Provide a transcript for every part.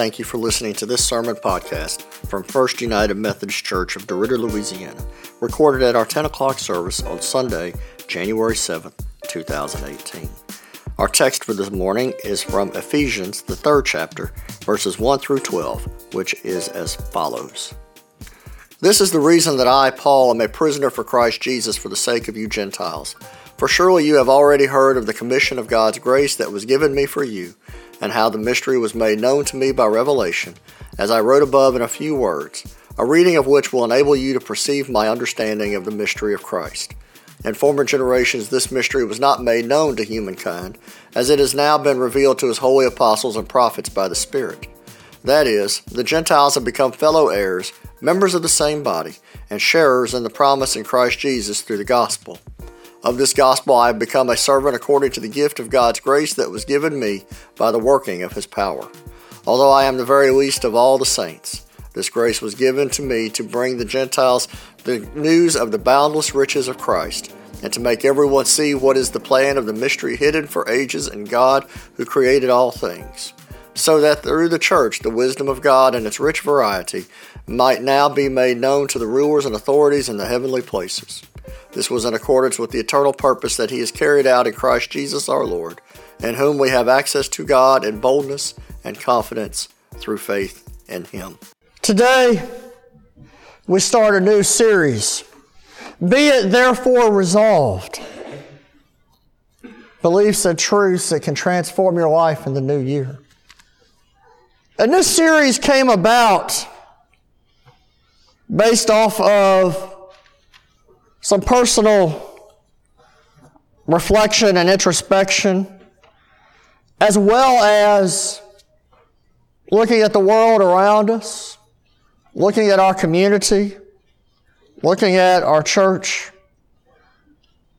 thank you for listening to this sermon podcast from First United Methodist Church of DeRidder, Louisiana, recorded at our 10 o'clock service on Sunday, January 7th, 2018. Our text for this morning is from Ephesians, the third chapter, verses 1 through 12, which is as follows. This is the reason that I, Paul, am a prisoner for Christ Jesus for the sake of you Gentiles. For surely you have already heard of the commission of God's grace that was given me for you, and how the mystery was made known to me by revelation, as I wrote above in a few words, a reading of which will enable you to perceive my understanding of the mystery of Christ. In former generations, this mystery was not made known to humankind, as it has now been revealed to his holy apostles and prophets by the Spirit. That is, the Gentiles have become fellow heirs, members of the same body, and sharers in the promise in Christ Jesus through the gospel. Of this gospel I have become a servant according to the gift of God's grace that was given me by the working of his power. Although I am the very least of all the saints, this grace was given to me to bring the Gentiles the news of the boundless riches of Christ, and to make everyone see what is the plan of the mystery hidden for ages in God who created all things so that through the church the wisdom of God and its rich variety might now be made known to the rulers and authorities in the heavenly places. This was in accordance with the eternal purpose that He has carried out in Christ Jesus our Lord, in whom we have access to God in boldness and confidence through faith in Him. Today, we start a new series. Be it therefore resolved. Beliefs and truths that can transform your life in the new year. And this series came about based off of some personal reflection and introspection, as well as looking at the world around us, looking at our community, looking at our church.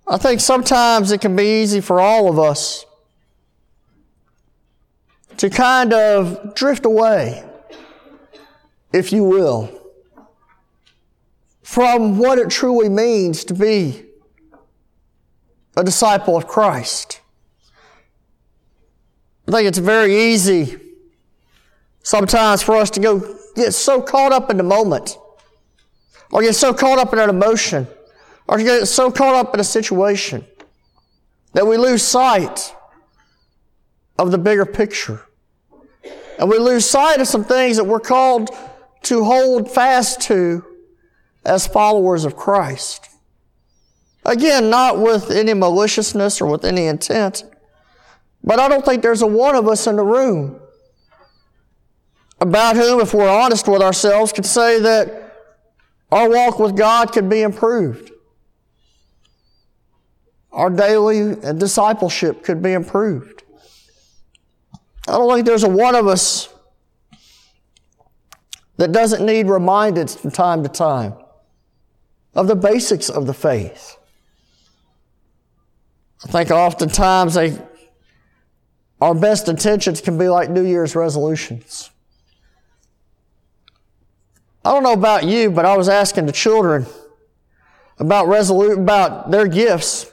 I think sometimes it can be easy for all of us to kind of drift away, if you will, from what it truly means to be a disciple of Christ. I think it's very easy sometimes for us to go get so caught up in the moment, or get so caught up in an emotion, or get so caught up in a situation that we lose sight of the bigger picture. And we lose sight of some things that we're called to hold fast to as followers of Christ. Again, not with any maliciousness or with any intent, but I don't think there's a one of us in the room about whom, if we're honest with ourselves, could say that our walk with God could be improved. Our daily discipleship could be improved. I don't think there's a one of us that doesn't need reminded from time to time of the basics of the faith. I think oftentimes they, our best intentions can be like New Year's resolutions. I don't know about you, but I was asking the children about resolu- about their gifts.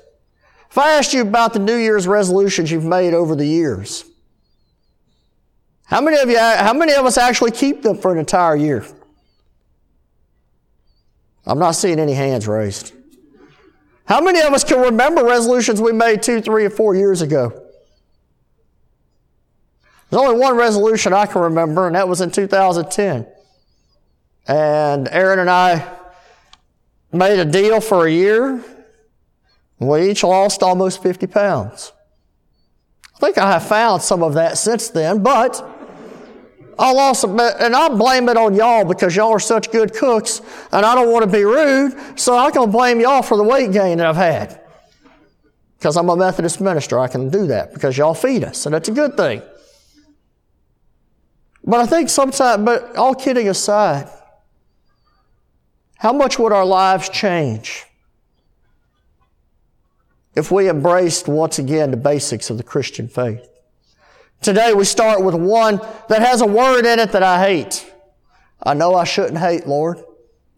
If I asked you about the New Year's resolutions you've made over the years, how many of you, how many of us actually keep them for an entire year? I'm not seeing any hands raised. How many of us can remember resolutions we made two, three, or four years ago? There's only one resolution I can remember, and that was in 2010. And Aaron and I made a deal for a year. We each lost almost 50 pounds. I think I have found some of that since then, but I lost, and I blame it on y'all because y'all are such good cooks, and I don't want to be rude, so I can blame y'all for the weight gain that I've had. Because I'm a Methodist minister, I can do that because y'all feed us, and that's a good thing. But I think sometimes, but all kidding aside, how much would our lives change if we embraced once again the basics of the Christian faith? Today we start with one that has a word in it that I hate. I know I shouldn't hate, Lord,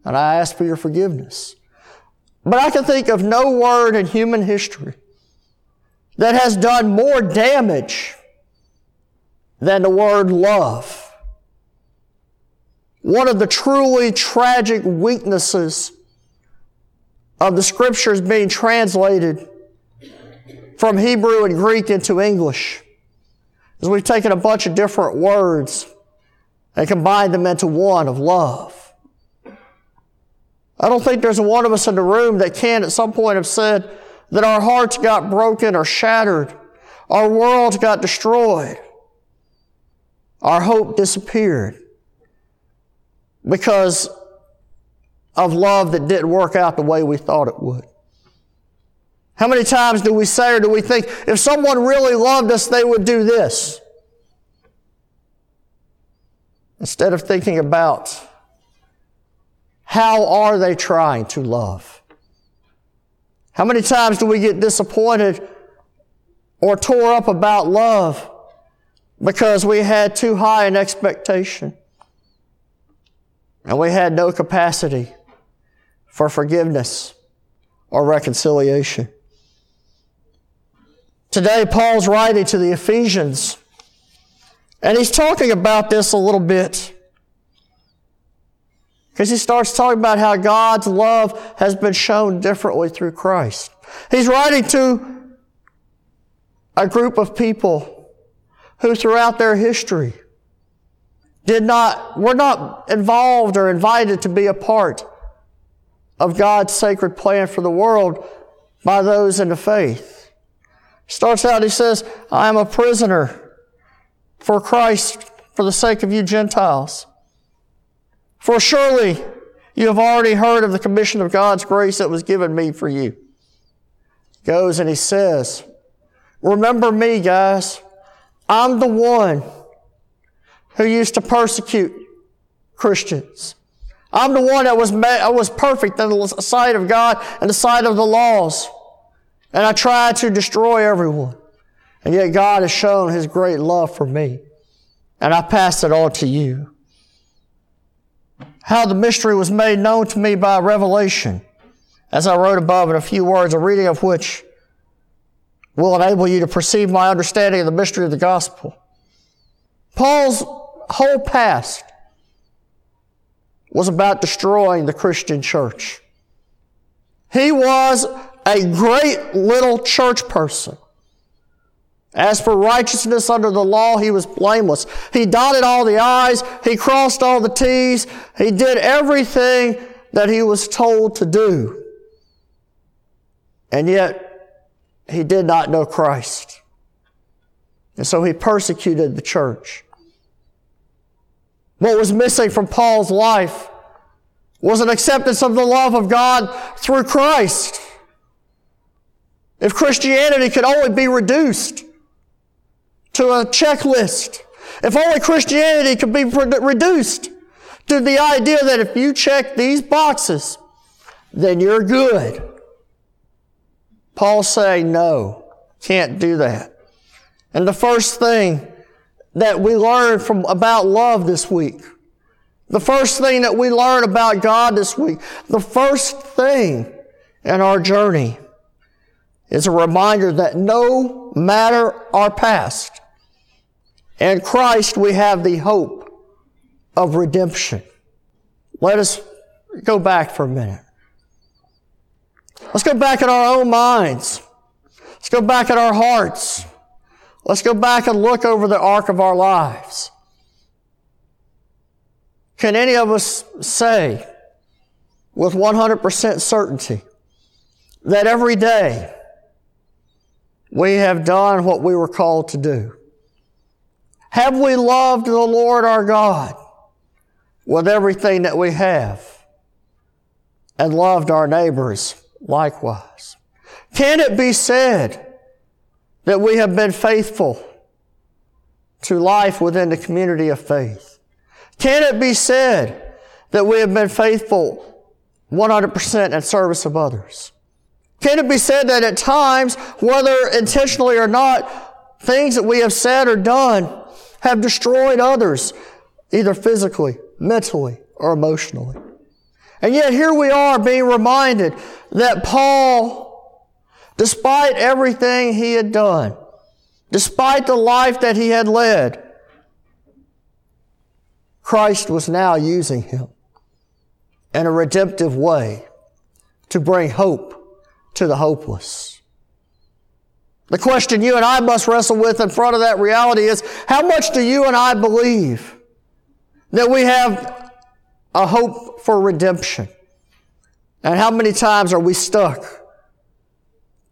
and I ask for your forgiveness. But I can think of no word in human history that has done more damage than the word love one of the truly tragic weaknesses of the scriptures being translated from Hebrew and Greek into English is we've taken a bunch of different words and combined them into one of love. I don't think there's one of us in the room that can at some point have said that our hearts got broken or shattered, our world got destroyed, our hope disappeared because of love that didn't work out the way we thought it would. How many times do we say or do we think, if someone really loved us, they would do this? Instead of thinking about how are they trying to love? How many times do we get disappointed or tore up about love because we had too high an expectation and we had no capacity for forgiveness or reconciliation? Today, Paul's writing to the Ephesians, and he's talking about this a little bit. Because he starts talking about how God's love has been shown differently through Christ. He's writing to a group of people who throughout their history did not, were not involved or invited to be a part of God's sacred plan for the world by those in the faith. Starts out, he says, I am a prisoner for Christ for the sake of you Gentiles. For surely you have already heard of the commission of God's grace that was given me for you. Goes and he says, Remember me, guys. I'm the one who used to persecute Christians. I'm the one that was, I was perfect in the sight of God and the sight of the laws. And I tried to destroy everyone. And yet God has shown His great love for me. And I pass it on to you how the mystery was made known to me by revelation, as I wrote above in a few words, a reading of which will enable you to perceive my understanding of the mystery of the gospel. Paul's whole past was about destroying the Christian church. He was a great little church person. As for righteousness under the law, he was blameless. He dotted all the I's, he crossed all the T's, he did everything that he was told to do. And yet, he did not know Christ. And so he persecuted the church. What was missing from Paul's life was an acceptance of the love of God through Christ. If Christianity could only be reduced to a checklist. If only Christianity could be reduced to the idea that if you check these boxes, then you're good. Paul's saying, no, can't do that. And the first thing that we learned from about love this week, the first thing that we learn about God this week, the first thing in our journey is a reminder that no matter our past, in Christ we have the hope of redemption. Let us go back for a minute. Let's go back in our own minds. Let's go back in our hearts. Let's go back and look over the arc of our lives. Can any of us say with 100% certainty that every day we have done what we were called to do? Have we loved the Lord our God with everything that we have and loved our neighbors likewise? Can it be said that we have been faithful to life within the community of faith? Can it be said that we have been faithful 100% in service of others? Can it be said that at times, whether intentionally or not, things that we have said or done have destroyed others, either physically, mentally, or emotionally. And yet here we are being reminded that Paul, despite everything he had done, despite the life that he had led, Christ was now using him in a redemptive way to bring hope to the hopeless. The question you and I must wrestle with in front of that reality is how much do you and I believe that we have a hope for redemption? And how many times are we stuck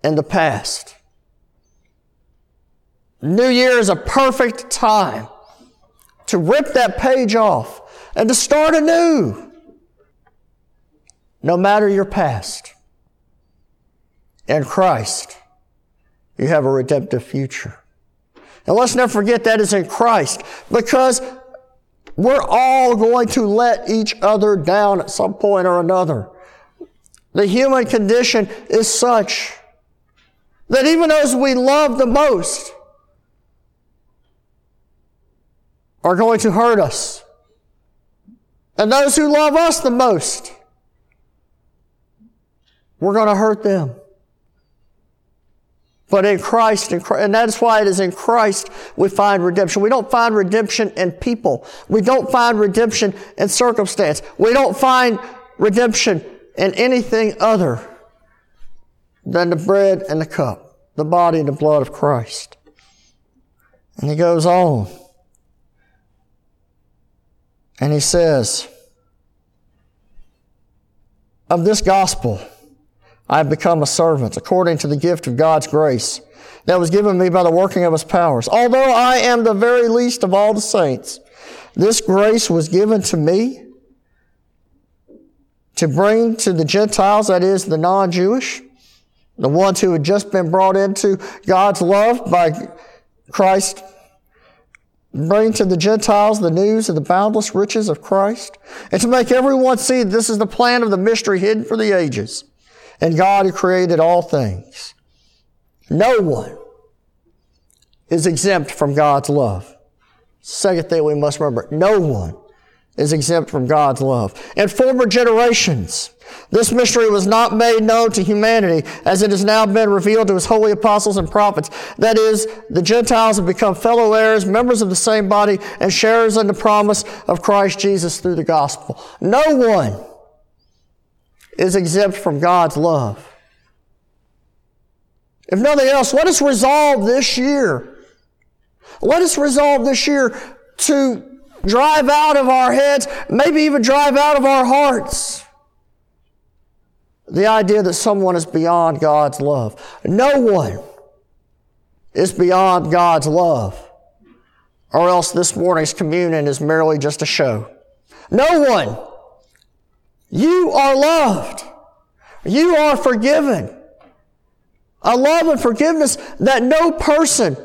in the past? New Year is a perfect time to rip that page off and to start anew. No matter your past, in Christ, you have a redemptive future. And let's not forget that is in Christ because we're all going to let each other down at some point or another. The human condition is such that even those we love the most are going to hurt us. And those who love us the most, we're going to hurt them. But in Christ, and that's why it is in Christ we find redemption. We don't find redemption in people. We don't find redemption in circumstance. We don't find redemption in anything other than the bread and the cup, the body and the blood of Christ. And he goes on. And he says, Of this gospel, I have become a servant according to the gift of God's grace that was given me by the working of his powers. Although I am the very least of all the saints, this grace was given to me to bring to the Gentiles, that is, the non Jewish, the ones who had just been brought into God's love by Christ bring to the Gentiles the news of the boundless riches of Christ, and to make everyone see this is the plan of the mystery hidden for the ages, and God who created all things. No one is exempt from God's love. Second thing we must remember, no one is exempt from God's love. In former generations, this mystery was not made known to humanity as it has now been revealed to his holy apostles and prophets. That is, the Gentiles have become fellow heirs, members of the same body, and sharers in the promise of Christ Jesus through the gospel. No one is exempt from God's love. If nothing else, let us resolve this year. Let us resolve this year to drive out of our heads, maybe even drive out of our hearts. The idea that someone is beyond God's love. No one is beyond God's love, or else this morning's communion is merely just a show. No one. You are loved. You are forgiven. A love and forgiveness that no person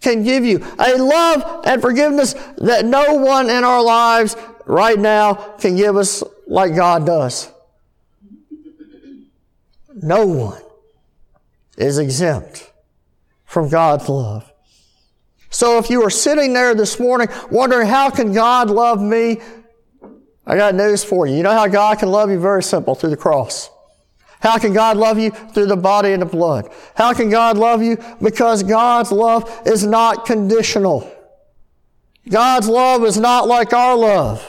can give you. A love and forgiveness that no one in our lives right now can give us like God does. No one is exempt from God's love. So if you are sitting there this morning wondering, how can God love me? I got news for you. You know how God can love you? Very simple, through the cross. How can God love you? Through the body and the blood. How can God love you? Because God's love is not conditional. God's love is not like our love,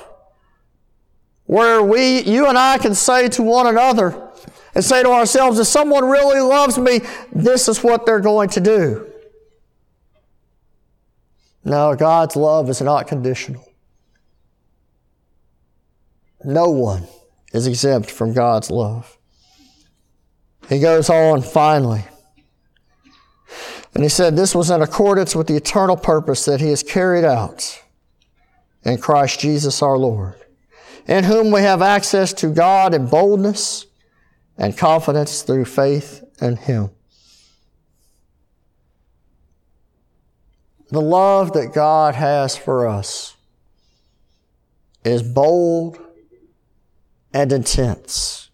where we, you and I can say to one another and say to ourselves, if someone really loves me, this is what they're going to do. No, God's love is not conditional. No one is exempt from God's love. He goes on finally. And he said, This was in accordance with the eternal purpose that he has carried out in Christ Jesus our Lord, in whom we have access to God in boldness and confidence through faith in him. The love that God has for us is bold and intense.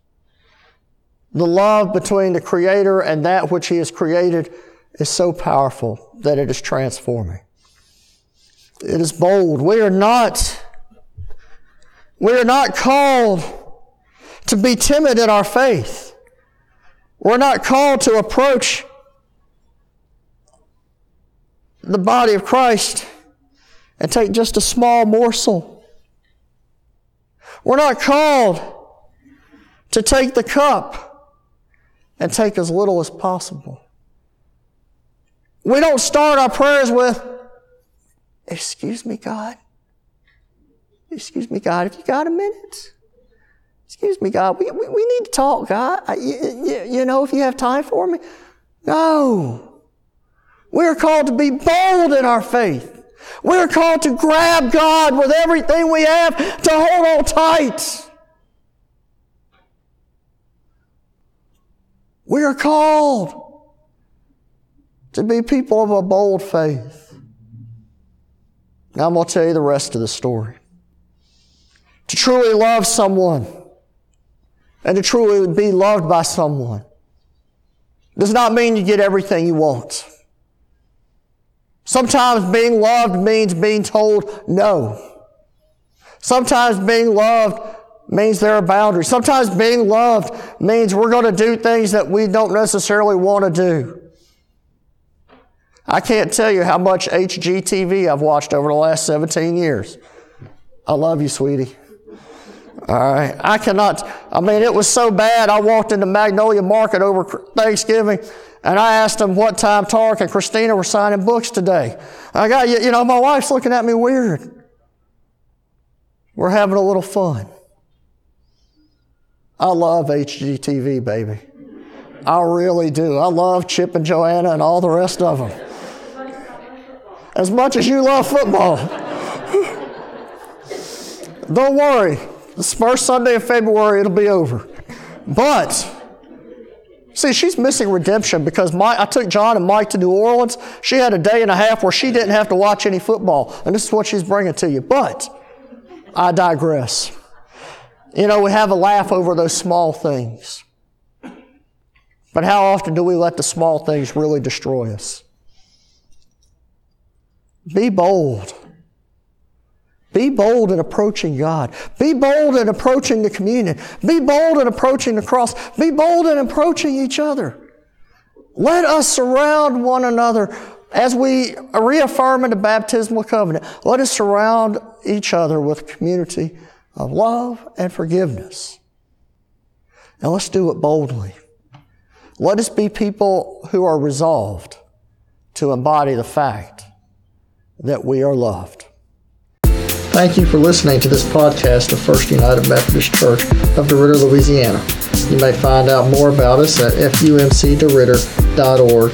The love between the Creator and that which He has created is so powerful that it is transforming. It is bold. We are not, we are not called to be timid in our faith. We're not called to approach the body of Christ and take just a small morsel We're not called to take the cup and take as little as possible. We don't start our prayers with, Excuse me, God. Excuse me, God, if you got a minute. Excuse me, God, we, we, we need to talk, God. You, you, you know, if you have time for me. No. We're called to be bold in our faith. We're called to grab God with everything we have to hold on tight. We are called to be people of a bold faith. Now I'm going to tell you the rest of the story. To truly love someone and to truly be loved by someone does not mean you get everything you want. Sometimes being loved means being told no. Sometimes being loved means there are boundaries. Sometimes being loved means we're going to do things that we don't necessarily want to do. I can't tell you how much HGTV I've watched over the last 17 years. I love you, sweetie. All right. I cannot, I mean, it was so bad. I walked into Magnolia Market over Thanksgiving and I asked them what time Tarek and Christina were signing books today. I got, you know, my wife's looking at me weird. We're having a little fun. I love HGTV, baby. I really do. I love Chip and Joanna and all the rest of them. As much as you love football. Don't worry. This first Sunday of February, it'll be over. But, See, she's missing redemption because my, I took John and Mike to New Orleans. She had a day and a half where she didn't have to watch any football. And this is what she's bringing to you. But I digress. You know, we have a laugh over those small things. But how often do we let the small things really destroy us? Be bold. Be bold in approaching God. Be bold in approaching the communion. Be bold in approaching the cross. Be bold in approaching each other. Let us surround one another as we reaffirm in the baptismal covenant. Let us surround each other with a community of love and forgiveness. And let's do it boldly. Let us be people who are resolved to embody the fact that we are loved. Thank you for listening to this podcast of First United Methodist Church of DeRidder, Louisiana. You may find out more about us at fumcderidder.org